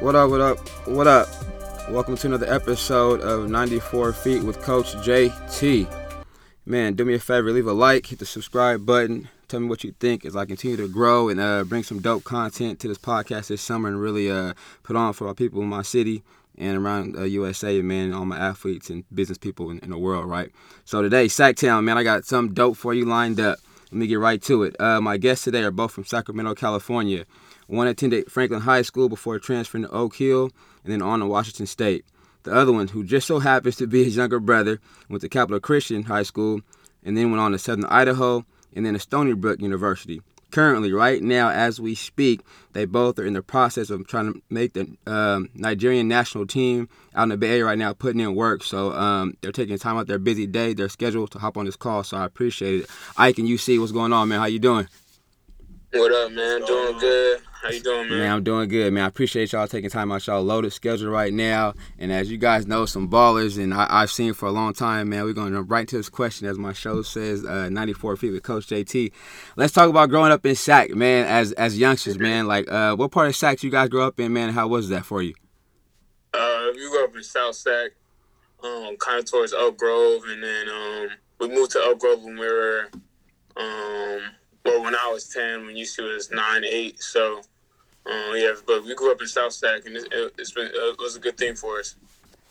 What up, what up, what up? Welcome to another episode of 94 Feet with Coach JT. Man, do me a favor, leave a like, hit the subscribe button. Tell me what you think as I continue to grow and uh, bring some dope content to this podcast this summer and really uh, put on for our people in my city and around uh, USA, man, all my athletes and business people in, in the world, right? So today, Sacktown, man, I got some dope for you lined up. Let me get right to it. Uh, my guests today are both from Sacramento, California. One attended Franklin High School before transferring to Oak Hill and then on to Washington State. The other one, who just so happens to be his younger brother, went to Capital Christian High School and then went on to Southern Idaho and then to Stony Brook University. Currently, right now, as we speak, they both are in the process of trying to make the um, Nigerian national team out in the Bay Area right now, putting in work. So um, they're taking time out their busy day, their schedule to hop on this call. So I appreciate it. Ike and UC, what's going on, man? How you doing? What up, man? Doing good. How you doing, man? Man, I'm doing good, man. I appreciate y'all taking time out y'all loaded schedule right now. And as you guys know, some ballers, and I, have seen for a long time, man. We're going to right to this question, as my show says, uh, 94 feet with Coach JT. Let's talk about growing up in Sac, man. As as youngsters, man. Like, uh, what part of Sac you guys grew up in, man? How was that for you? Uh, we grew up in South Sac, um, kind of towards Elk Grove, and then um, we moved to Elk Grove when we were um well, when I was ten, when UC was nine, eight. So, um, yeah, but we grew up in South Sac, and it, has been it was a good thing for us.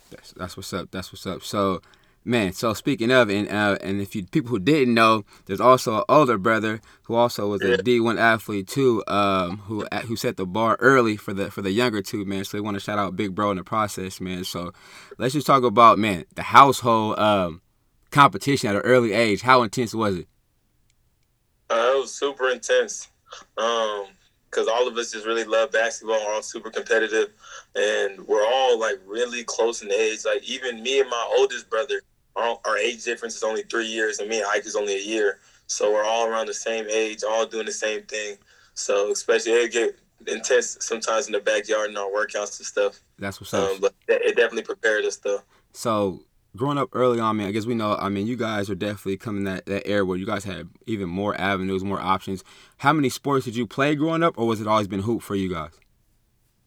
That's that's what's up. That's what's up. So, man. So speaking of, and uh, and if you people who didn't know, there's also an older brother who also was a D1 athlete too, um, who who set the bar early for the for the younger two, man. So we want to shout out Big Bro in the process, man. So let's just talk about man the household um, competition at an early age. How intense was it? Uh, it was super intense. Um, because all of us just really love basketball. We're all super competitive, and we're all like really close in age. Like even me and my oldest brother, our, our age difference is only three years, and me and Ike is only a year. So we're all around the same age, all doing the same thing. So especially it get intense sometimes in the backyard and our workouts and stuff. That's what's up. Um, but it definitely prepared us though. So growing up early on, man, I guess we know. I mean, you guys are definitely coming that that era where you guys had even more avenues, more options. How many sports did you play growing up, or was it always been hoop for you guys?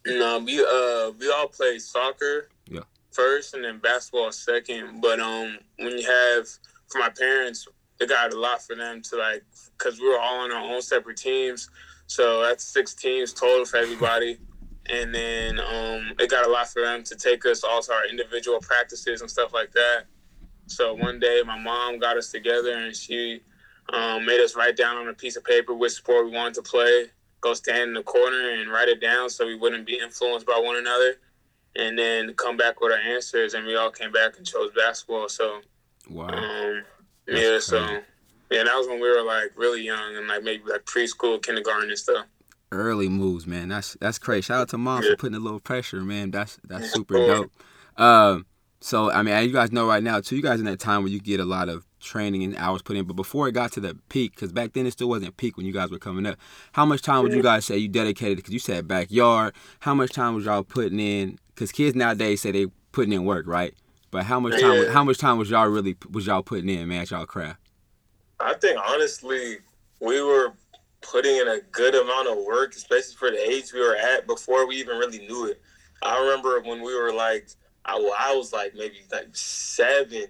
No, we uh we all played soccer. Yeah. First, and then basketball second. But um, when you have for my parents, it got a lot for them to like because we were all on our own separate teams. So that's six teams total for everybody and then um, it got a lot for them to take us all to our individual practices and stuff like that. So one day, my mom got us together and she um, made us write down on a piece of paper which sport we wanted to play. Go stand in the corner and write it down so we wouldn't be influenced by one another, and then come back with our answers. And we all came back and chose basketball. So, wow, um, yeah. So, yeah, that was when we were like really young and like maybe like preschool, kindergarten, and stuff early moves, man. That's that's crazy. Shout out to mom for putting a little pressure, man. That's that's super dope. Um, so I mean, as you guys know right now too. You guys in that time where you get a lot of training and hours put in, but before it got to the peak, because back then it still wasn't peak when you guys were coming up. How much time would you guys say you dedicated? Because you said backyard. How much time was y'all putting in? Because kids nowadays say they putting in work, right? But how much time? How much time was y'all really was y'all putting in, man, at y'all craft? I think honestly, we were putting in a good amount of work, especially for the age we were at before we even really knew it. I remember when we were like, I, I was like maybe like seven,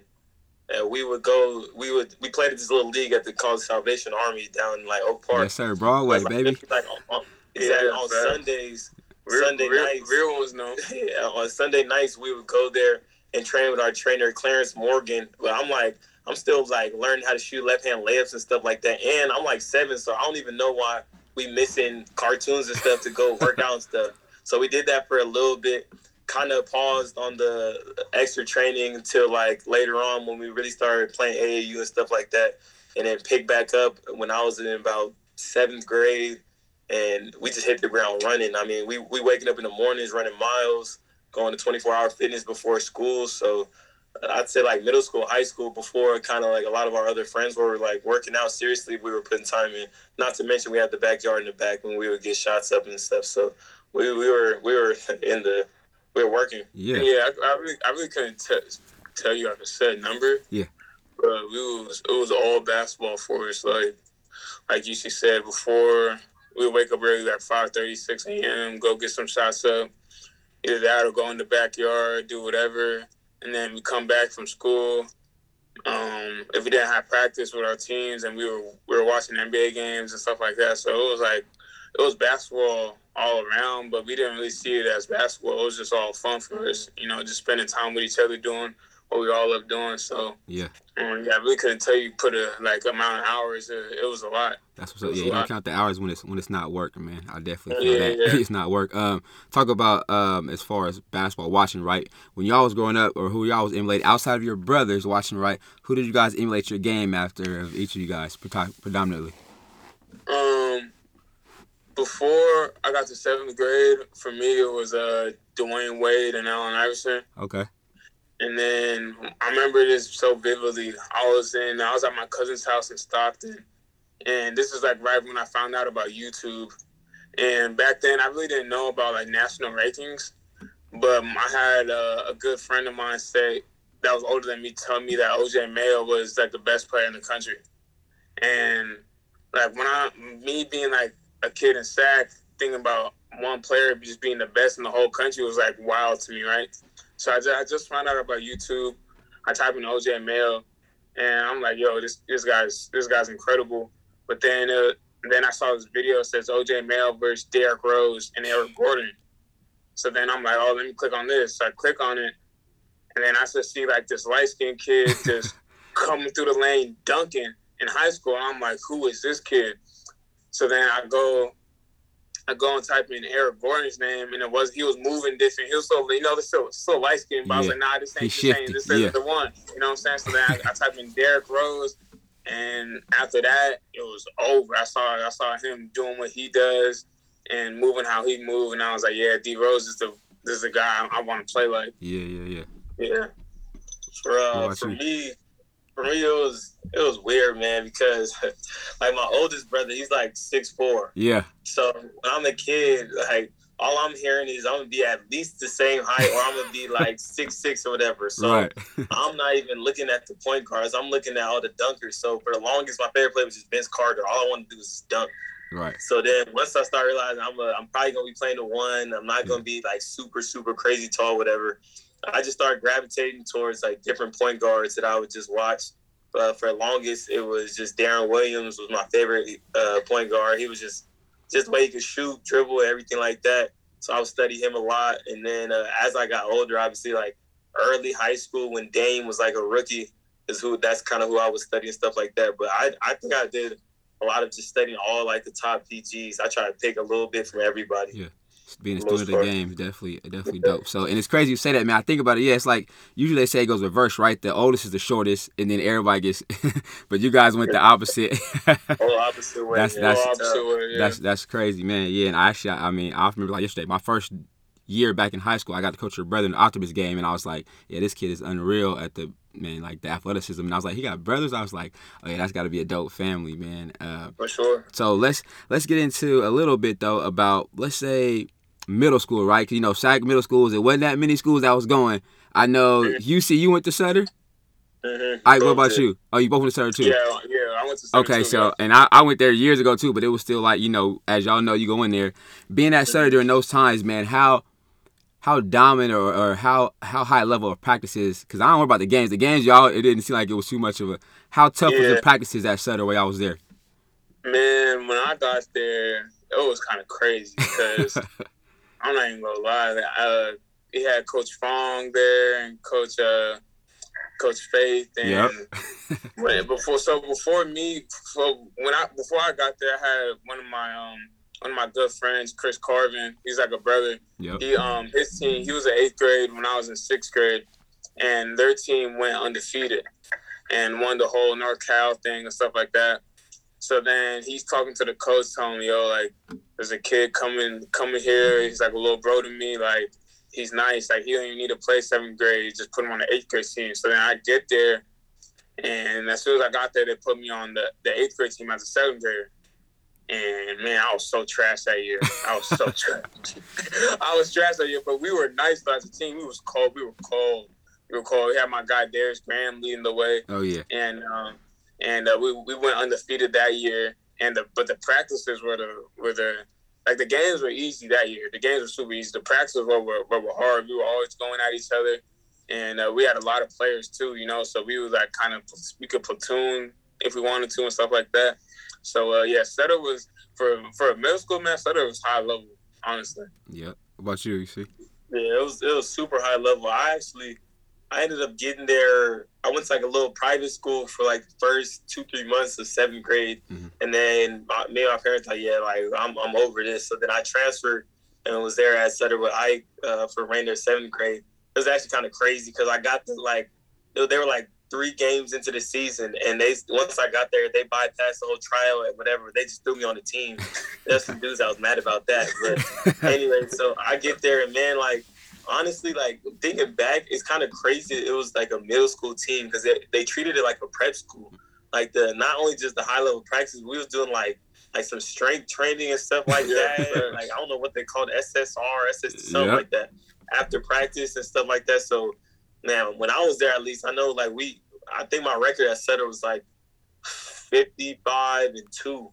and we would go, we would, we played at this little league at the College Salvation Army down in like Oak Park. Yes, sir, Broadway, like, baby. Like on, on, exactly, on Sundays, real, Sunday real, nights, real ones know. yeah, on Sunday nights we would go there and train with our trainer Clarence Morgan. But I'm like, I'm still like learning how to shoot left hand layups and stuff like that. And I'm like seven, so I don't even know why we missing cartoons and stuff to go work out and stuff. So we did that for a little bit, kind of paused on the extra training until like later on when we really started playing AAU and stuff like that, and then picked back up when I was in about seventh grade, and we just hit the ground running. I mean, we we waking up in the mornings running miles, going to 24 hour fitness before school, so I'd say like middle school, high school before kind of like a lot of our other friends were like working out seriously. We were putting time in. Not to mention we had the backyard in the back when we would get shots up and stuff. So we, we were we were in the we were working. Yeah. Yeah, I, I really, I really couldn't t- tell you like a set number. Yeah. But we was it was all basketball for us. Like like you said before, we wake up early like 5 6 a.m. Go get some shots up. Either that or go in the backyard, do whatever, and then we come back from school. Um, if we didn't have practice with our teams, and we were we were watching NBA games and stuff like that, so it was like it was basketball all around, but we didn't really see it as basketball. It was just all fun for us, you know, just spending time with each other, doing what we all love doing. So Yeah. um, yeah, really couldn't tell you put a like amount of hours. It, it was a lot. That's what's up. Yeah, you don't lot. count the hours when it's when it's not working, man. I definitely feel Yeah, that yeah. it's not work. Um, talk about um as far as basketball watching, right? When y'all was growing up, or who y'all was emulating outside of your brothers watching, right? Who did you guys emulate your game after? Of each of you guys, predominantly. Um, before I got to seventh grade, for me it was uh Dwyane Wade and Allen Iverson. Okay. And then I remember this so vividly. I was in, I was at my cousin's house in Stockton, and this was like right when I found out about YouTube. And back then, I really didn't know about like national rankings, but I had uh, a good friend of mine say that was older than me tell me that OJ Mayo was like the best player in the country. And like when I, me being like a kid in SAC, thinking about one player just being the best in the whole country was like wild to me, right? So I just, I just found out about YouTube. I type in OJ Mayo, and I'm like, yo, this this guy's this guy's incredible. But then uh, then I saw this video that says OJ Mayo versus Derrick Rose and Eric Gordon. So then I'm like, oh, let me click on this. So I click on it, and then I just see like this light skinned kid just coming through the lane dunking in high school. I'm like, who is this kid? So then I go I go and type in Eric Gordon's name, and it was he was moving different. He was so you know, this still still light skinned, but I was Yeah. like, nah, this ain't ain't shifted, this isn't yeah. the one. You know what I'm saying? So then I, I typed in Derrick Rose, and after that, it was over. I saw I saw him doing what he does and moving how he moved, and I was like, yeah, D Rose is the this is the guy I, I want to play like. Yeah, yeah, yeah. Yeah, For uh, for you? me, for me it was it was weird, man, because like my oldest brother, he's like six four. Yeah. So when I'm a kid, like all I'm hearing is I'm gonna be at least the same height, or I'm gonna be like six six or whatever. So right. I'm not even looking at the point guards. I'm looking at all the dunkers. So for the longest, my favorite player was just Vince Carter. All I wanted to do was dunk. right. So then once I start realizing I'm a, I'm probably gonna be playing the one, I'm not gonna be like super super crazy tall, whatever. I just started gravitating towards like different point guards that I would just watch. But for the longest, it was just Deron Williams was my favorite uh, point guard. He was just just the way he could shoot, dribble, everything like that. So I would study him a lot. And then uh, as I got older, obviously like early high school when Dame was like a rookie, is who that's kind of who I was studying stuff like that. But I I think I did a lot of just studying all like the top PGs. I try to pick a little bit from everybody. Yeah. Being a student of the game is definitely definitely dope. So and it's crazy you say that, man. I think about it. Yeah, it's like usually they say it goes reverse, right? The oldest is the shortest, and then everybody gets. but you guys went the opposite. Whole opposite way. That's- that's- opposite way, yeah. That's that's crazy, man. Yeah, and I actually, I mean, I remember like yesterday, my first year back in high school, I got to coach your brother in the Optimus game, and I was like, yeah, this kid is unreal at the man, like the athleticism. And I was like, he got brothers. I was like, oh yeah, that's got to be a dope family, man. Uh, for sure. so let's let's get into a little bit though about let's say middle school, right? Cause you know, SAC middle schools. It wasn't that many schools that was going. I know UC. You went to Sutter. Mhm. I. What about did. you? Oh, you both went to Sutter too. Yeah, yeah. I went to Sutter Okay, too, so yeah. and I, I went there years ago too, but it was still like you know, as y'all know, you go in there, being at Sutter during those times, man. How how dominant or, or how how high level of practices? Because I don't worry about the games. The games, y'all, it didn't seem like it was too much of a. How tough was the practices at Sutter while I was there? Man, when I got there, it was kind of crazy because I'm not even gonna lie. Uh, he had Coach Fong there and Coach uh, Coach Faith, and Yep. before so before me, so when I before I got there, I had one of my um one of my good friends, Chris Carvin. He's like a brother. Yep. He um his team he was in eighth grade when I was in sixth grade, and their team went undefeated and won the whole NorCal thing and stuff like that. So then he's talking to the coach, telling me, "Yo, like there's a kid coming coming here. He's like a little bro to me. Like he's nice. Like he don't even need to play seventh grade. Just put him on the eighth grade team." So then I get there, and as soon as I got there, they put me on the the eighth grade team as a seventh grader. And man, I was so trash that year. I was so trash. I was trash that year, but we were nice as a team. We was cold. We were cold. We were cold. We had my guy Darius Graham leading the way. Oh yeah. And um, and uh, we we went undefeated that year. And the but the practices were the were the like the games were easy that year. The games were super easy. The practices were were, were hard. We were always going at each other, and uh, we had a lot of players too. You know, so we was like kind of we could platoon if we wanted to and stuff like that. So uh, yeah, Sutter was for for a middle school man. Sutter was high level, honestly. Yeah. What about you, UC? Yeah, it was it was super high level. I actually I ended up getting there. I went to like a little private school for like the first two three months of seventh grade, mm-hmm. and then my, me and my parents like, yeah, like I'm I'm over this. So then I transferred and was there at Sutter with Ike uh, for Rainier seventh grade. It was actually kind of crazy because I got to like they were like three games into the season, and they once I got there, they bypassed the whole trial and whatever. They just threw me on the team. That's some dudes I was mad about that. But anyway, so I get there, and man, like honestly, like thinking back, it's kind of crazy. It was like a middle school team because they, they treated it like a prep school. Like the not only just the high level practices, we was doing like like some strength training and stuff like that. like I don't know what they called SSR, SSR, something yep. like that after practice and stuff like that. So man, when I was there, at least I know like we, I think my record at Sutter was like fifty five and two.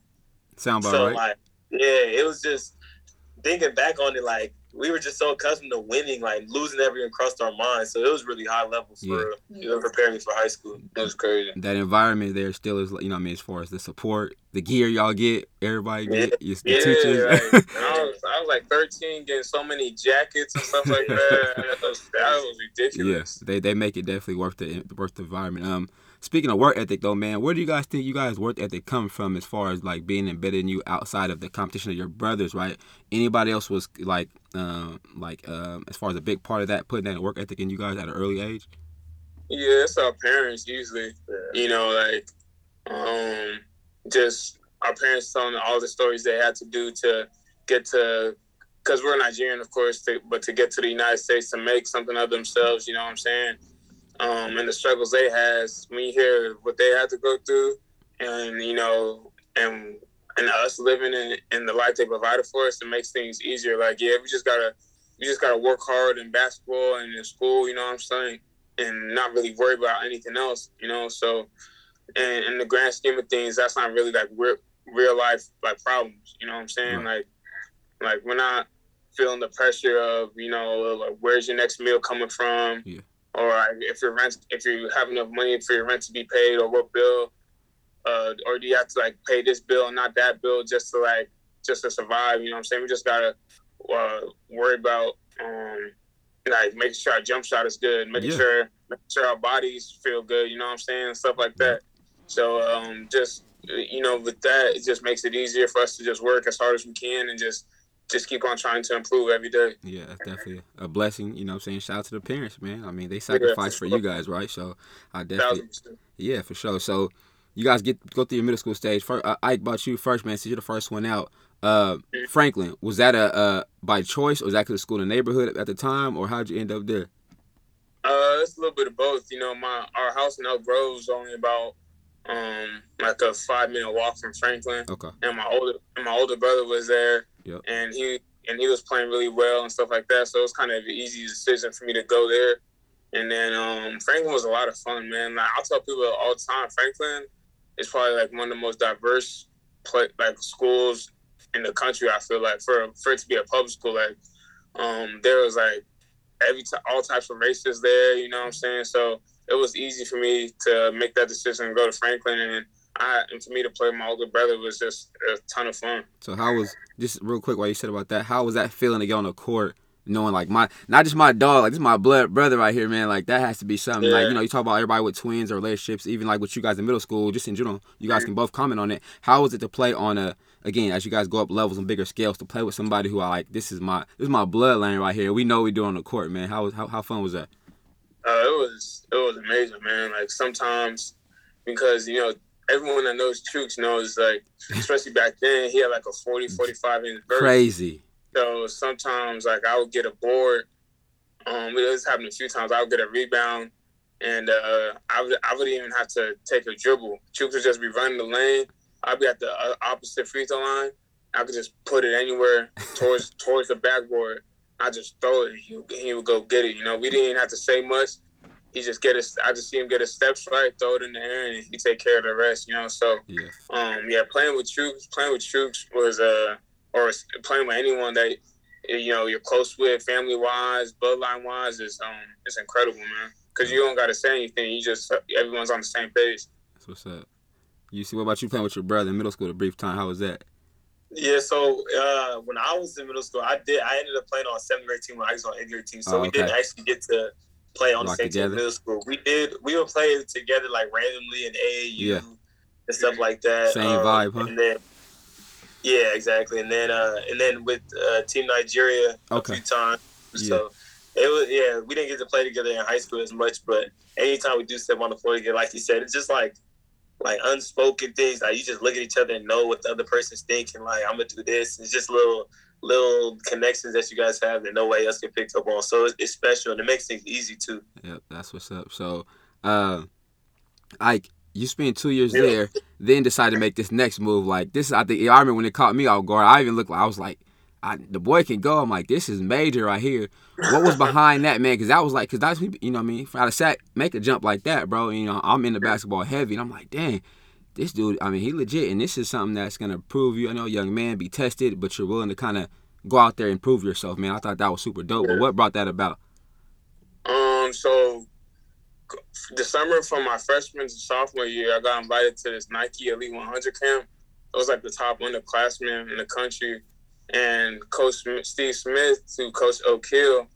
Sound about so, right. Like, yeah, it was just thinking back on it, like we were just so accustomed to winning, like losing everything crossed our minds. So it was really high level for yeah. you know, preparing for high school. It was crazy. That environment there still is, you know, I mean, as far as the support, the gear y'all get, everybody get, yeah, the yeah, teachers. Right. I, was, I was like 13, getting so many jackets and stuff like that. that, was, that was ridiculous. Yeah, they they make it definitely worth the worth the environment. Um, Speaking of work ethic, though, man, where do you guys think you guys' work ethic come from as far as like being embedded in you outside of the competition of your brothers, right? Anybody else was like, um, like um, as far as a big part of that, putting that work ethic in you guys at an early age? Yeah, it's our parents usually. Yeah. You know, like, um, just our parents telling all the stories they had to do to get to, because we're Nigerian, of course, to, but to get to the United States to make something of themselves. You know what I'm saying? Um, and the struggles they has when you hear what they had to go through, and you know, and and us living in, in the life they provided for us, it makes things easier. Like, yeah, we just gotta we just gotta work hard in basketball and in school. You know what I'm saying? And not really worry about anything else. You know, so and in the grand scheme of things, that's not really like real real life like problems. You know what I'm saying? Like, like we're not feeling the pressure of you know like where's your next meal coming from. Yeah or if your rent, if you have enough money for your rent to be paid, or what bill, uh, or do you have to like pay this bill and not that bill just to like just to survive? You know what I'm saying? We just gotta uh, worry about um, like making sure our jump shot is good, making yeah. sure making sure our bodies feel good. You know what I'm saying? Stuff like that. So um, just you know, with that, it just makes it easier for us to just work as hard as we can and just just keep on trying to improve every day. Yeah, definitely a blessing. You know, I'm saying shout out to the parents, man. I mean, they sacrifice yeah, for you guys, right? So I definitely, yeah, for sure. So you guys get go through your middle school stage. First, uh, Ike, about you first, man. Since you're the first one out, uh, mm-hmm. Franklin, was that a uh, by choice, or was that because the school in the neighborhood at the time, or how'd you end up there? Uh, it's a little bit of both. You know, my our house in Elk Grove is only about um like a five minute walk from Franklin. Okay. And my older and my older brother was there. Yep. And he and he was playing really well and stuff like that. So it was kind of an easy decision for me to go there. And then um, Franklin was a lot of fun, man. Like, I'll tell people all the time, Franklin is probably like one of the most diverse play, like schools in the country. I feel like for for it to be a public school, like um, there was like every t- all types of races there. You know what I'm saying? So it was easy for me to make that decision and go to Franklin and I and for me to play my older brother was just a ton of fun. So how was just real quick while you said about that? How was that feeling to get on the court? Knowing like my not just my dog, like this is my blood brother right here, man. Like that has to be something. Yeah. Like you know, you talk about everybody with twins or relationships, even like with you guys in middle school, just in general. You guys can both comment on it. How was it to play on a again as you guys go up levels and bigger scales to play with somebody who I like? This is my this is my bloodline right here. We know we do on the court, man. How was how, how fun was that? Uh, it was it was amazing, man. Like sometimes because you know everyone that knows Chuks knows, like, especially back then, he had like a 40, 45 inch vert. Crazy. So sometimes, like, I would get a board. Um, this happened a few times. I would get a rebound, and uh, I would I would even have to take a dribble. Chuks would just be running the lane, I'll be at the uh, opposite free throw line. I could just put it anywhere towards towards the backboard. I just throw it. He, he would go get it. You know, we didn't even have to say much. He just get his. I just see him get his steps right, throw it in the air, and he take care of the rest. You know, so Yeah. um, yeah, playing with Chuks, playing with Chuks was uh, or playing with anyone that you know you're close with, family wise, bloodline wise, is um, it's incredible, man. Because you don't got to say anything. You just everyone's on the same page. That's what's up. UC, what about you playing with your brother in middle school? A brief time. How was that? Yeah, so uh, when I was in middle school, I did. I ended up playing on a seventh grade team when I was on eighth grade team. So Oh, we didn't actually get to play on Lock the same team together? in middle school. We did. We would play together like randomly in AAU Yeah. and stuff like that. Same Um, vibe, huh? And then, yeah, exactly. And then, uh, and then with uh, Team Nigeria Okay. a few times. So it was yeah. We didn't get to play together in high school as much, but anytime we do step on the floor together, like you said, it's just like like unspoken things. Like you just look at each other and know what the other person's thinking. Like I'm gonna do this. It's just little little connections that you guys have that nobody else can pick up on. So it's, it's special and it makes things easy too. Yep, that's what's up. So, uh, Ike, you spent two years Yeah. there, then decided to make this next move. Like this, I think I remember when it caught me off guard. I even looked like I was like, I, the boy can go. I'm like, this is major right here. What was behind that, man? Because that was like, because that's you know what I mean. Out of sack, make a jump like that, bro. You know, I'm in the basketball heavy, and I'm like, dang. This dude, I mean, he legit, and this is something that's gonna prove you. I know, young man, be tested, but you're willing to kind of go out there and prove yourself, man. I thought that was super dope. But what brought that about? Um, so the summer from my freshman to sophomore year, I got invited to this Nike Elite 100 camp. It was like the top underclassmen in the country, and Coach Steve Smith, who coached Oak Hill,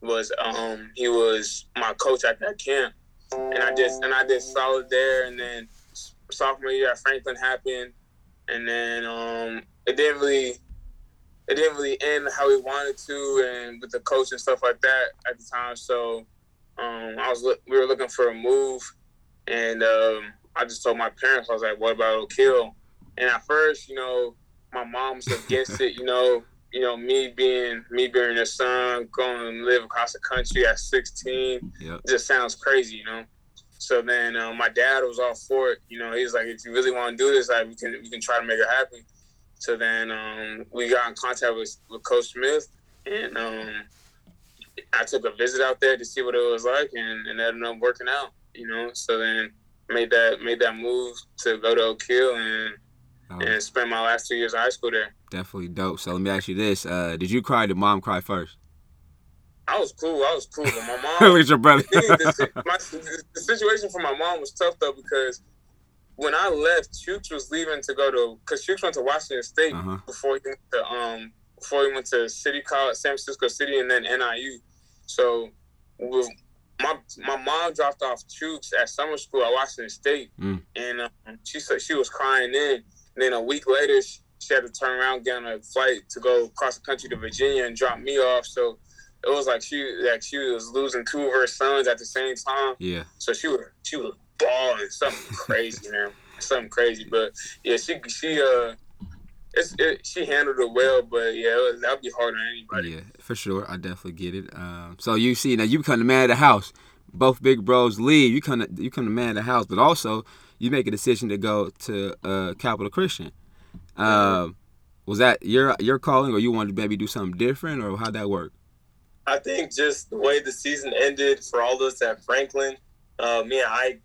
was um he was my coach at that camp, and I just and I did solid there. And then sophomore year at Franklin happened, and then um it didn't really it didn't really end how we wanted to, and with the coach and stuff like that at the time. So um, I was we were looking for a move, and um, I just told my parents I was like, "What about Oak Hill?" And at first, you know, my mom was against it. You know, you know, me being me being their son, going and live across the country at 16, Yep. just sounds crazy, you know. So then um, my dad was all for it. You know, he was like, "If you really want to do this, like we can we can try to make it happen." So then um, we got in contact with, with Coach Smith, and um, I took a visit out there to see what it was like, and, and ended up working out. You know, so then made that made that move to go to Oak Hill and Oh, and spend my last two years of high school there. definitely dope. So let me ask you this: uh, Did you cry? Did mom cry first? I was cool. I was cool, but my mom. Look at your brother. the, my, the situation for my mom was tough though because when I left, Chuks was leaving to go to because Chuks went to Washington State Uh-huh. before he went to um before he went to City College, San Francisco City, and then NIU. So with my my mom dropped off Chuks at summer school at Washington State, Mm. and um, she said she was crying then. And then a week later, she, she had to turn around, get on a flight to go across the country to Virginia and drop me off. So it was like she like she was losing two of her sons at the same time. Yeah, So she was she was balling something crazy, man, something crazy. But yeah, she she uh, it's it, she handled it well. But yeah, it was, that'd be hard on anybody. yeah, for sure. I definitely get it. Um, so UC now, you become the man of the house. Both big bros leave. You come, to, you come the man of the house, but also you make a decision to go to uh, Capital Christian. Um, was that your your calling, or you wanted to maybe do something different, or how'd that work? I think just the way the season ended for all of us at Franklin, uh, me and I,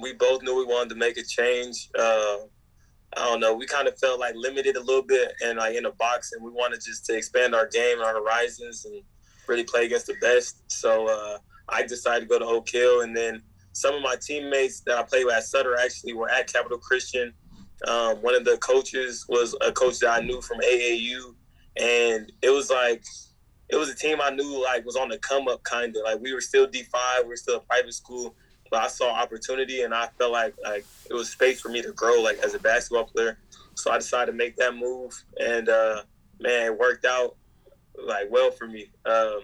we both knew we wanted to make a change. Uh, I don't know. We kind of felt like limited a little bit and like in a box, and we wanted just to expand our game, and our horizons, and really play against the best. So uh, I decided to go to Oak Hill, and then some of my teammates that I played with at Sutter actually were at Capital Christian. Um, one of the coaches was a coach that I knew from AAU, and it was like it was a team I knew like was on the come up kind of like we were still D five, we were still a private school, but I saw opportunity and I felt like like it was space for me to grow like as a basketball player. So I decided to make that move, and uh, man, it worked out like well for me. Um,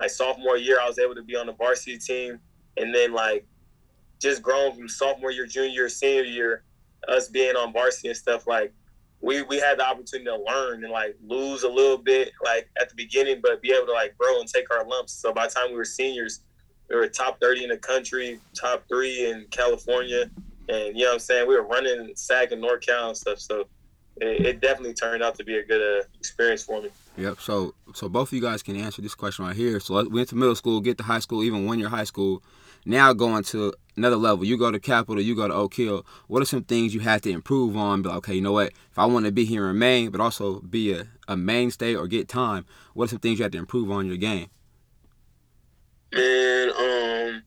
like sophomore year, I was able to be on the varsity team, and then like just growing from sophomore year, junior year, senior year, us being on varsity and stuff like we we had the opportunity to learn and like lose a little bit like at the beginning, but be able to like grow and take our lumps. So by the time we were seniors, we were top thirty in the country, top three in California, and you know what I'm saying we were running SAC and NorCal and stuff. So it, it definitely turned out to be a good uh, experience for me. Yep. So so both of you guys can answer this question right here. So we went to middle school, get to high school, even one year high school. Now going to another level. You go to Capital, you go to Oak Hill. What are some things you have to improve on? Be like, okay, you know what? If I want to be here in Maine, but also be a, a mainstay or get time, what are some things you have to improve on your game? Man, um,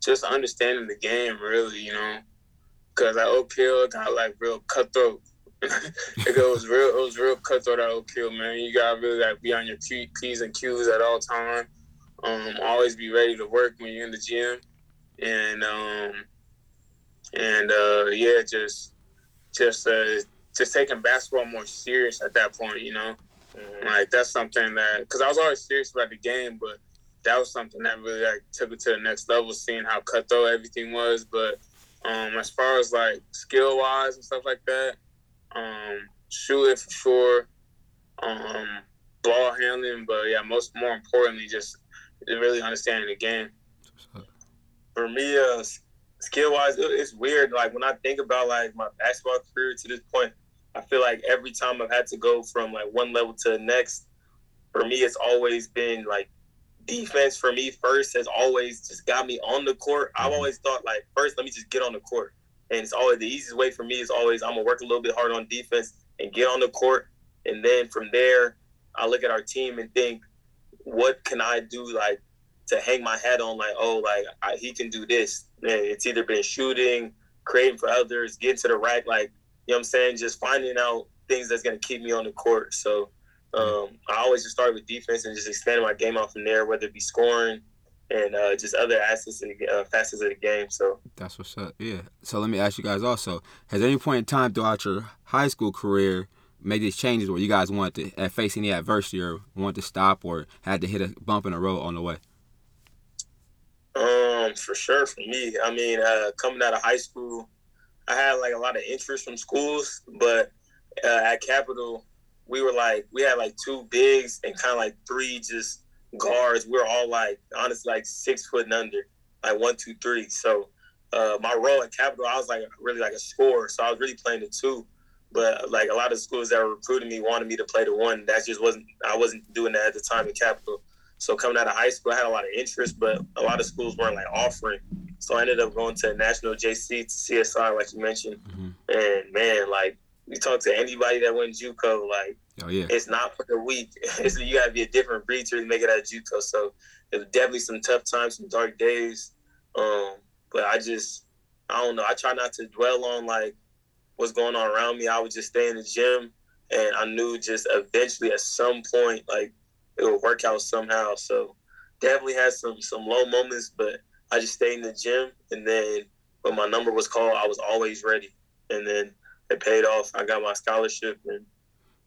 just understanding the game, really, you know, because at Oak Hill got like real cutthroat. it was real, it was real cutthroat at Oak Hill, man. You gotta really like be on your p's and q's at all time. Um, always be ready to work when you're in the gym, and um, and uh, yeah, just just uh, just taking basketball more serious at that point, you know. Mm-hmm. Like that's something that because I was always serious about the game, but that was something that really like took it to the next level, seeing how cutthroat everything was. But um, as far as like skill wise and stuff like that, um, shooting for sure, um, ball handling, but yeah, most more importantly, just really understanding the game. For me, uh, skill wise, it's weird. Like when I think about like my basketball career to this point, I feel like every time I've had to go from like one level to the next, for me, it's always been like defense for me first has always just got me on the court. I've mm-hmm. always thought like first let me just get on the court. And it's always the easiest way for me is always I'm gonna work a little bit hard on defense and get on the court. And then from there, I look at our team and think, what can I do like to hang my hat on? Like, oh, like I, he can do this. It's either been shooting, creating for others, getting to the rack, like you know what I'm saying, just finding out things that's gonna keep me on the court. So um, I always just started with defense and just expanded my game out from there, whether it be scoring and uh, just other assets and uh, facets of the game. So that's what's up. Yeah. So let me ask you guys also: Has any point in time throughout your high school career made these changes where you guys wanted to face any adversity or wanted to stop or had to hit a bump in the road on the way? Um, for sure. For me, I mean, uh, coming out of high school, I had like a lot of interest from schools, but uh, at Capital, we were like we had like two bigs and kind of like three just guards. We are all like honestly like six foot and under, like one, two, three. So uh, my role at Capital, I was like really like a scorer. So I was really playing the two. But like a lot of schools that were recruiting me wanted me to play the one. That just wasn't I wasn't doing that at the time in Capital. So coming out of high school, I had a lot of interest, but a lot of schools weren't like offering. So I ended up going to National JC to CSI, like you mentioned. Mm-hmm. And man, like you talk to anybody that went JUCO, like oh, yeah. it's not for the weak. It's, you got to be a different breed to make it out of JUCO. So there's definitely some tough times, some dark days. Um, but I just, I don't know. I try not to dwell on like what's going on around me. I would just stay in the gym, and I knew just eventually at some point like it would work out somehow. So definitely had some some low moments, but I just stayed in the gym, and then when my number was called, I was always ready. And then it paid off. I got my scholarship, and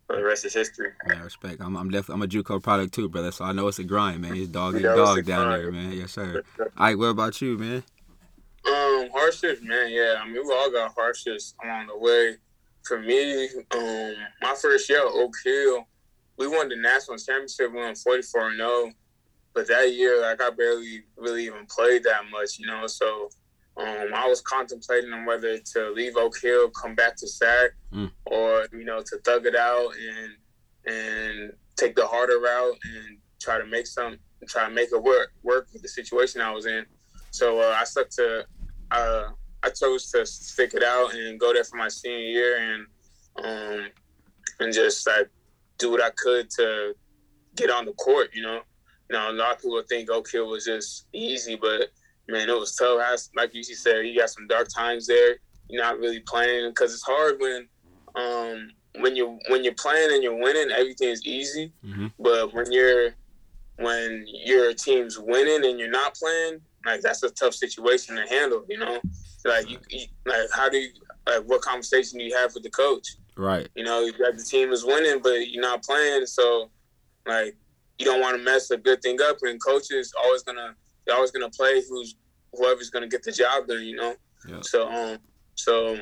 the rest is history. Yeah, respect. I'm, I'm definitely I'm a JUCO product too, brother. So I know it's a grind, man. It's dog eat dog down grind. there, man. Yes, sir. All right, what about you, man? Um, hardships, man. Yeah, I mean, we all got hardships along the way. For me, um, my first year at Oak Hill, we won the national championship. We won 44 and 0. But that year, like, I barely really even played that much, you know. So um, I was contemplating on whether to leave Oak Hill, come back to SAC, mm. or you know to thug it out and and take the harder route and try to make some try to make it work work with the situation I was in. So uh, I stuck to uh, I chose to stick it out and go there for my senior year and um, and just like do what I could to get on the court. You know, know a lot of people think Oak Hill was just easy, but man, it was tough. I, like you said, you got some dark times there. You're not really playing because it's hard when um, when you when you're playing and you're winning, everything is easy. Mm-hmm. But when you're when your team's winning and you're not playing, like that's a tough situation to handle. You know, like you, you like how do you like what conversation do you have with the coach? Right. You know, like the team is winning, but you're not playing, so like you don't want to mess a good thing up. And coaches always gonna they're always gonna play who's whoever's gonna get the job done, you know. Yeah. So um so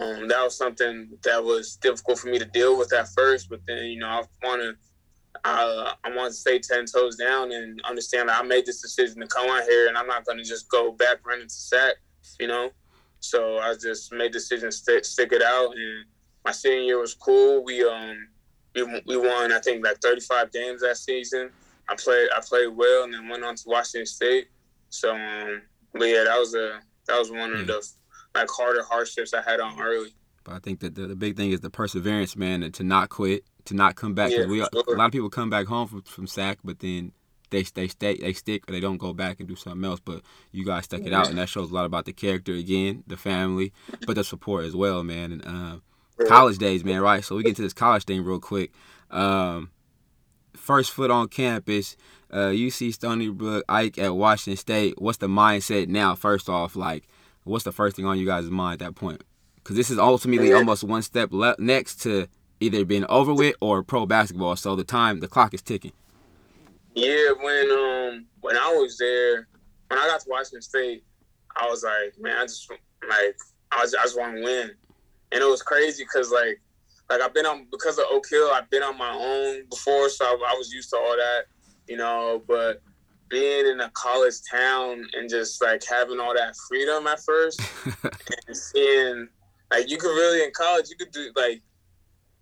um that was something that was difficult for me to deal with at first, but then you know I want to I I want to stay ten toes down and understand that I made this decision to come out here, and I'm not gonna just go back running to SAC, you know. So I just made the decision to stick, stick it out. And my senior year was cool. We um we, we won I think like 35 games that season. I played I played well and then went on to Washington State. So um but yeah, that was a that was one of the like harder hardships I had on early. But I think that the, the big thing is the perseverance, man, and to not quit, to not come back. Yeah, we, sure. a lot of people come back home from, from SAC, but then they they stay they stick or they don't go back and do something else. But you guys stuck it out, and that shows a lot about the character again, the family, but the support as well, man. And uh, college days, man, right? So we get to this college thing real quick. Um, first foot on campus, uh, UC Stony Brook, Ike at Washington State. What's the mindset now? First off, like, what's the first thing on you guys' mind at that point? Because this is ultimately Yeah. almost one step le- next to either being over with or pro basketball. So the time, the clock is ticking. Yeah, when um when I was there, when I got to Washington State, I was like, man, I just like I was I just want to win, and it was crazy because like like I've been on because of Oak Hill, I've been on my own before, so I, I was used to all that, you know. But being in a college town and just like having all that freedom at first, and seeing like you could really in college you could do like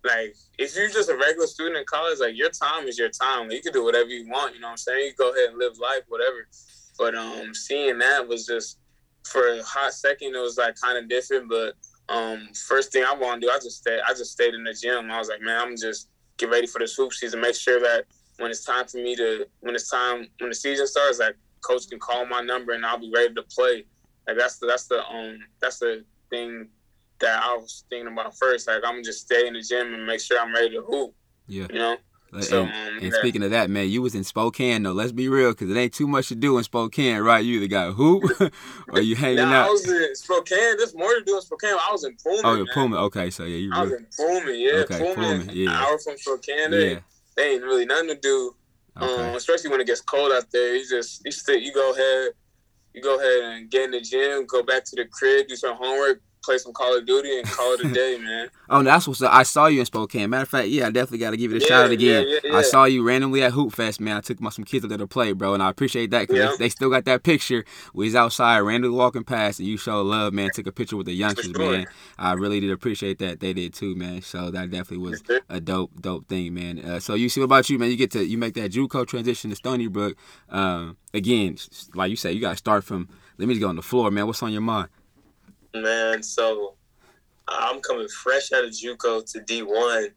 like if you're just a regular student in college, like your time is your time. You can do whatever you want. You know what I'm saying? You go ahead and live life, whatever. But um, seeing that was just for a hot second. It was like kind of different. But um, first thing I want to do, I just stayed. I just stayed in the gym. I was like, man, I'm just get ready for this hoop season. Make sure that when it's time for me to, when it's time when the season starts, like coach can call my number and I'll be ready to play. Like that's the that's the um that's the thing that I was thinking about first. Like I'm just stay in the gym and make sure I'm ready to hoop. Yeah. You know. And, So, um, and yeah. speaking of that, man, you was in Spokane though. Let's be real, because it ain't too much to do in Spokane, right? You either got hoop or you hanging I out. was in Spokane. There's more to do in Spokane. I was in Pullman. Oh, you're. Pullman. Okay, so yeah, you I was in Pullman. Yeah, Okay, Pullman. Pullman, yeah. An hour from Spokane. They, yeah. they ain't really nothing to do. Okay. Um, especially when it gets cold out there. You just you stay, you go ahead, you go ahead and get in the gym, go back to the crib, do some homework, play some Call of Duty, and call it a day, man. Oh, that's what's up. I saw you in Spokane. Matter of fact, yeah, I definitely got to give it a Yeah, shout out again. yeah, yeah, I saw you randomly at Hoop Fest, man. I took my some kids up there to play, bro, and I appreciate that because they, they still got that picture. We was outside randomly walking past, and you showed love, man. Took a picture with the youngsters, sure. man. I really did appreciate that. They did too, man. So that definitely was a dope, dope thing, man. Uh, so UC, what about you, man? You get to you make that JUCO transition to Stony Brook. Um, again, like you say, you got to start from. Let me just go on the floor, man. What's on your mind? Man, so I'm coming fresh out of JUCO to D1.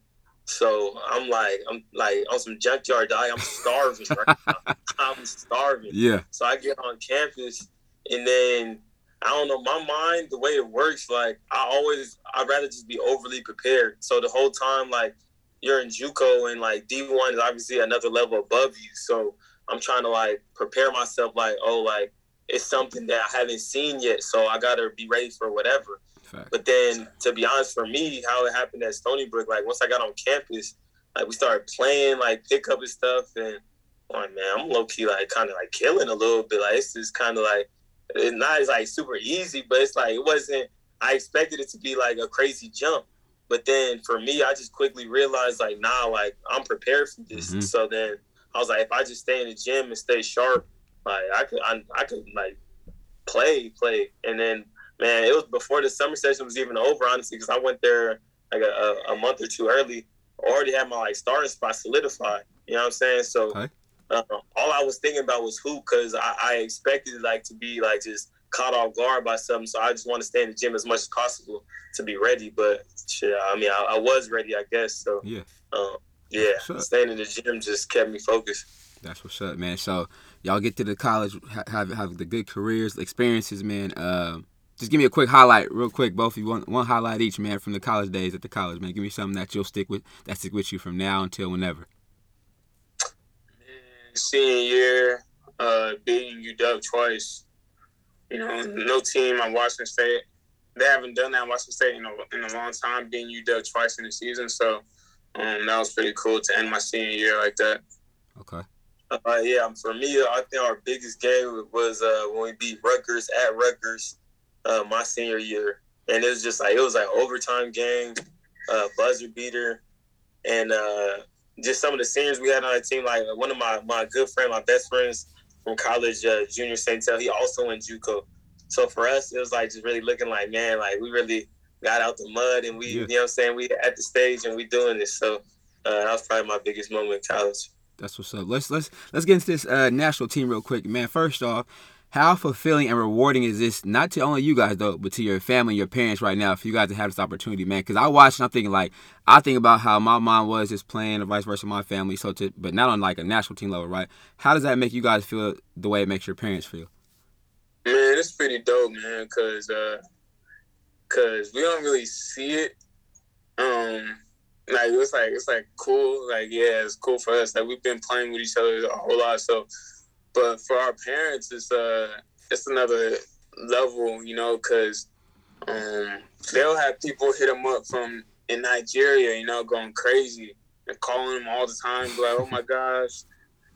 So I'm like, I'm like on some junkyard diet. I'm starving right now. I'm starving. Yeah. So I get on campus, and then I don't know. My mind, the way it works, like I always, I'd rather just be overly prepared. So the whole time, like you're in JUCO and like D1 is obviously another level above you. So I'm trying to like prepare myself, like oh, like it's something that I haven't seen yet. So I gotta be ready for whatever. Fact. But then, to be honest, for me, how it happened at Stony Brook, like once I got on campus, like we started playing like pickup and stuff, and I'm like, man, I'm low key like kind of like killing a little bit. Like it's just kind of like it's not like super easy, but it's like it wasn't. I expected it to be like a crazy jump, but then for me, I just quickly realized like, nah, like I'm prepared for this. Mhm. So then I was like, if I just stay in the gym and stay sharp, like I could, I, I could like play, play, and then man, it was before the summer session was even over, honestly, because I went there like a, a, month or two early. Already had my like starting spot solidified. You know what I'm saying? So Okay. uh, all I was thinking about was hoop because I, I expected like to be like just caught off guard by something. So I just want to stay in the gym as much as possible to be ready. But shit, I mean, I, I was ready, I guess. So Yeah. um, yeah, staying in the gym just kept me focused. That's what's up, man. So y'all get to the college, ha- have have the good careers, experiences, man. Um, just give me a quick highlight, real quick, both of you. One, one highlight each, man, from the college days at the college, man. Give me something that you'll stick with, that stick with you from now until whenever. Senior year, uh, beating UW twice. You know, no team on Washington State. They haven't done that in Washington State in a, in a long time, beating UW twice in the season. So um, that was pretty cool to end my senior year like that. Okay. Uh, yeah, for me, I think our biggest game was uh, when we beat Rutgers at Rutgers uh, my senior year, and it was just like it was like overtime game, uh, buzzer beater, and uh, just some of the seniors we had on our team. Like one of my my good friend, my best friends from college, uh, Junior Saintel, he also went JUCO, So for us, it was like just really looking like, man, like we really got out the mud and we, Yeah. you know what I'm saying? We at the stage and we doing this. So uh, that was probably my biggest moment in college. That's what's up. Let's let's let's get into this uh, national team real quick, man. First off, how fulfilling and rewarding is this? Not to only you guys though, but to your family, your parents right now, for you guys to have this opportunity, man. Because I watch and I'm thinking like I think about how my mom was just playing, and vice versa, my family. So to, but not on like a national team level, right? How does that make you guys feel the way it makes your parents feel? Man, it's pretty dope, man, cause uh, cause we don't really see it. Um, like it's like it's like cool, like yeah, it's cool for us. Like we've been playing with each other a whole lot. So, but for our parents, it's uh, it's another level, you know, cause um, they'll have people hit them up from in Nigeria, you know, going crazy and calling them all the time, like, oh my gosh,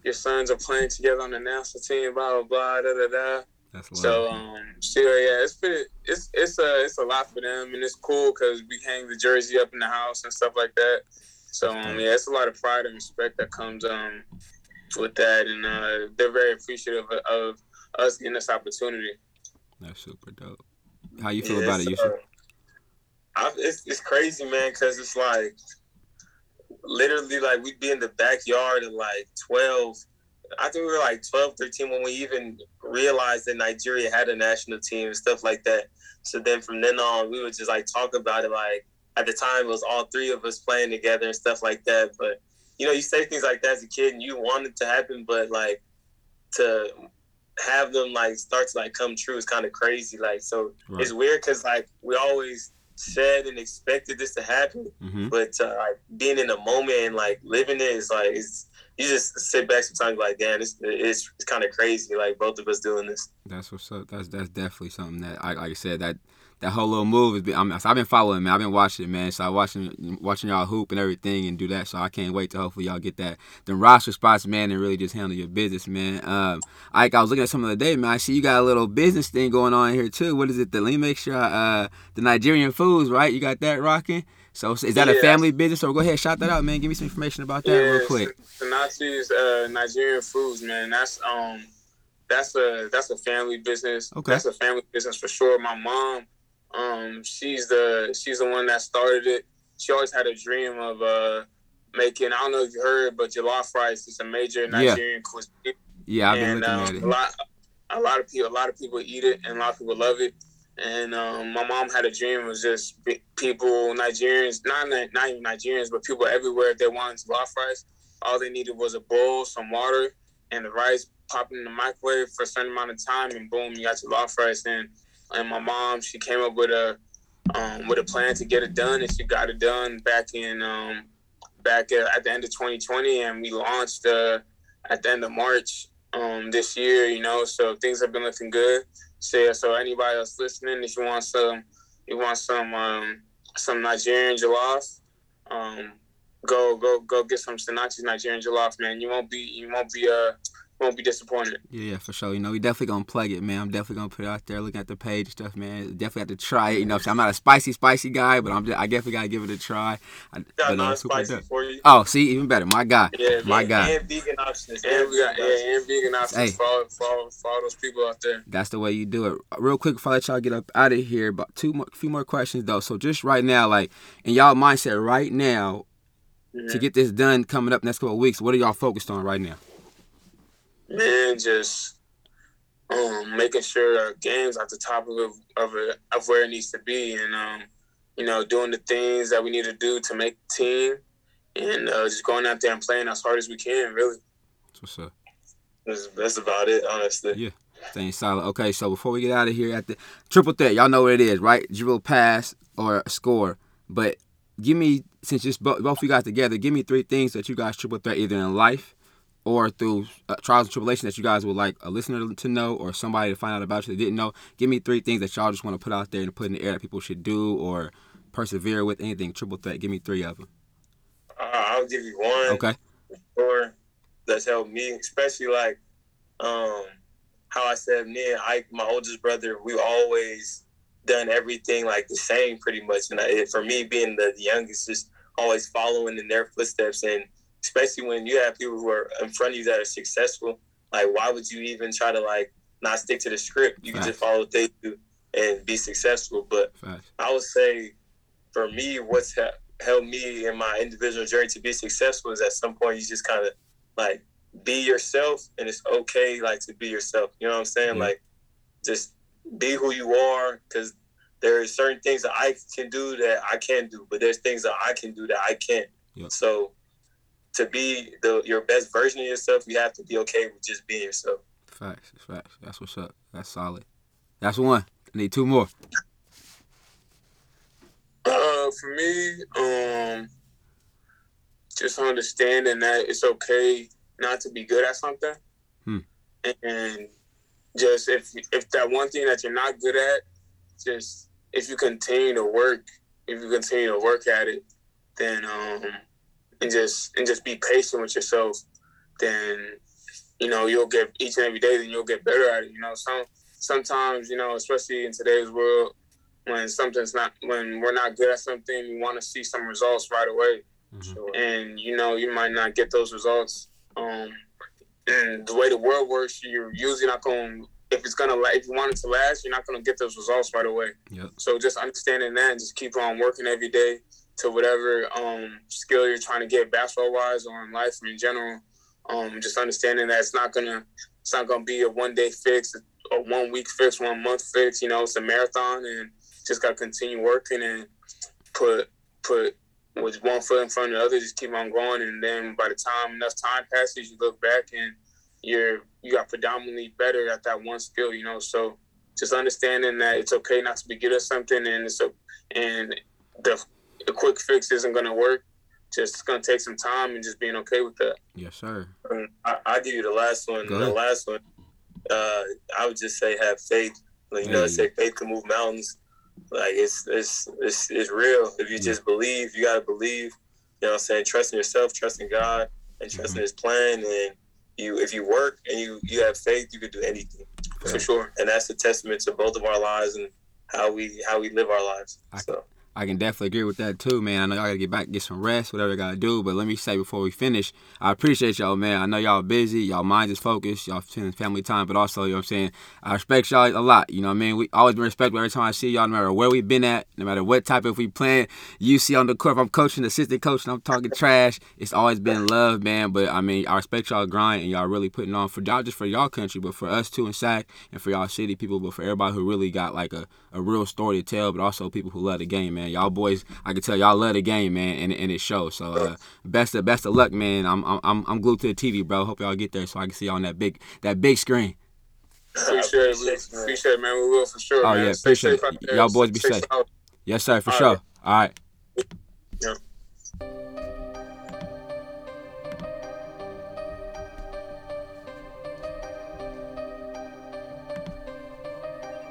your sons are playing together on the national team, blah blah blah, da da da. That's So um, yeah, it's pretty, it's it's a it's a lot for them, and it's cool because we hang the jersey up in the house and stuff like that. So um, yeah, it's a lot of pride and respect that comes um with that, and uh, they're very appreciative of, of us getting this opportunity. that's super dope. How you feel Yeah, about it, you? Uh, I, it's, it's crazy, man, because it's like literally like we'd be in the backyard at like 12. I think we were like 12, 13 when we even realized that Nigeria had a national team and stuff like that. So then from then on, we would just like talk about it. Like at the time, it was all three of us playing together and stuff like that. But you know, you say things like that as a kid and you want it to happen, but like to have them like start to like come true is kind of crazy. Like, so Right. it's weird because like we always said and expected this to happen, Mm-hmm. but uh, like being in the moment and like living it is like it's you just sit back sometimes like damn it's it's, it's kind of crazy like both of us doing this. That's what's up. That's that's definitely something that I like I said that that whole little move has been. I'm, I've been following, man. I've been watching it, man. So I watching watching y'all hoop and everything and do that. So I can't wait to hopefully y'all get that the roster spots, man, and really just handle your business, man. Um, Ike, I was looking at some of the day, man. I see you got a little business thing going on here too. What is it? The let me make sure. Uh, the Nigerian foods, right? You got that rocking. So is that a family business? Or go ahead, shout that out, man. Give me some information about that real quick. Sinachi's uh, Nigerian foods, man. That's um, that's a that's a family business. Okay. That's a family business for sure. My mom, um, she's the she's the one that started it. She always had a dream of uh making. I don't know if you heard, but jollof rice is a major Nigerian cuisine Yeah, I've been and looking um, at it. a lot, a lot of people, a lot of people eat it, and a lot of people love it. And um, my mom had a dream of just people, Nigerians, not not even Nigerians, but people everywhere. If they wanted jollof rice, all they needed was a bowl, some water, and the rice popping in the microwave for a certain amount of time, and boom, you got your jollof rice. And and my mom, she came up with a um, with a plan to get it done, and she got it done back in um, back at, at the end of 2020, and we launched uh, at the end of March um, this year. You know, so things have been looking good. So, so anybody else listening, if you want some, you want some um, some Nigerian jollof, um, go go go get some Sinachi's Nigerian jollof, man. You won't be you won't be uh won't be disappointed. Yeah, yeah, for sure. You know, we definitely gonna plug it, man. I'm definitely gonna put it out there, looking at the page and stuff, man. Definitely have to try it. You know, I'm not a spicy, spicy guy, but I'm just, I definitely gotta give it a try. I, Got but, uh, non super spicy for you. Oh, see, even better. My guy, Yeah, my and, guy. and vegan options. And we got yeah, and vegan options Hey. for, all, for, all, for all those people out there. That's the way you do it. Real quick before I let y'all get up out of here, but two more, few more questions though. So just right now, like in y'all mindset right now, to get this done coming up next couple of weeks, what are y'all focused on right now? Man, just um, making sure our games at the top of of of where it needs to be, and um, you know, doing the things that we need to do to make the team, and uh, just going out there and playing as hard as we can. Really, That's what's up. That's, that's about it, honestly. Yeah. Staying solid. Okay, so before we get out of here, at the triple threat, y'all know what it is, right? Dribble, pass, or score. But give me, since just both, both of you guys together, give me three things that you guys triple threat either in life or through uh, trials and tribulation that you guys would like a listener to know or somebody to find out about you that didn't know. Give me three things that y'all just want to put out there and put in the air that people should do or persevere with. Anything triple threat. Give me three of them. Uh, I'll give you one. Okay. Or that's helped me, especially like um how I said me and Ike, my oldest brother, we always done everything like the same pretty much. And I, for me being the, the youngest, just always following in their footsteps and especially when you have people who are in front of you that are successful, like why would you even try to like not stick to the script. You can just follow what they do and be successful. But Facts. I would say, for me, what's ha- helped me in my individual journey to be successful is at some point you just kind of like be yourself, and it's okay like to be yourself. You know what I'm saying? Yeah. Like just be who you are because there are certain things that I can do that I can't do, but there's things that I can do that I can't. Yeah. So to be the your best version of yourself, you have to be okay with just being yourself. Facts. Facts. That's what's up. That's solid. That's one. I need two more. Uh, for me, um, just understanding that it's okay not to be good at something, Hmm. and just if if that one thing that you're not good at, just if you continue to work, if you continue to work at it, then um, and just and just be patient with yourself, then you know you'll get each and every day, then you'll get better at it. You know, some sometimes you know, especially in today's world when something's not when we're not good at something we want to see some results right away Mhm. and you know you might not get those results um and the way the world works you're usually not going if it's gonna la- if you want it to last you're not gonna get those results right away Yep. so just understanding that and just keep on working every day to whatever um skill you're trying to get basketball wise or in life or in general um just understanding that it's not gonna it's not gonna be a one day fix a one week fix one month fix you know it's a marathon and just gotta continue working and put put with one foot in front of the other, just keep on going, and then by the time enough time passes, you look back and you're you got predominantly better at that one skill, you know. So just understanding that it's okay not to be good at something, and it's a, and the the quick fix isn't gonna work. Just it's gonna take some time and just being okay with that. Yes, sir. Um, I, I'll give you the last one. Go the ahead. last one, uh, I would just say have faith. Like, you know, Hey. they say faith can move mountains. Like it's it's it's, it's real. If you just believe, you gotta believe. You know what I'm saying? Trust in yourself, trust in God, and trust Mhm. in his plan. And you if you work and you, you have faith, you could do anything. For sure. And that's a testament to both of our lives and how we how we live our lives. I- So I can definitely agree with that too, man. I know y'all gotta get back, get some rest, whatever you gotta do. But let me say before we finish, I appreciate y'all, man. I know y'all busy, y'all minds is focused, y'all spending family time, but also, you know what I'm saying, I respect y'all a lot. You know what I mean? We always been respectful every time I see y'all, no matter where we've been at, no matter what type of we playing. You see on the court, if I'm coaching, assistant coach, and I'm talking trash. It's always been love, man. But I mean, I respect y'all grind and y'all really putting on for y'all, just for y'all country, but for us too in SAC and for y'all city people, but for everybody who really got like a, a real story to tell, but also people who love the game, man. Y'all boys, I can tell y'all love the game, man, and, and it shows. So uh, best of best of luck, man. I'm I'm I'm glued to the TV, bro. Hope y'all get there so I can see y'all on that big that big screen. Appreciate it. We Appreciate it, man. We will for sure. Oh, man. yeah, Stay appreciate safe it. Y'all boys be safe. out. Yes, sir, for All sure. right. All right. Yeah.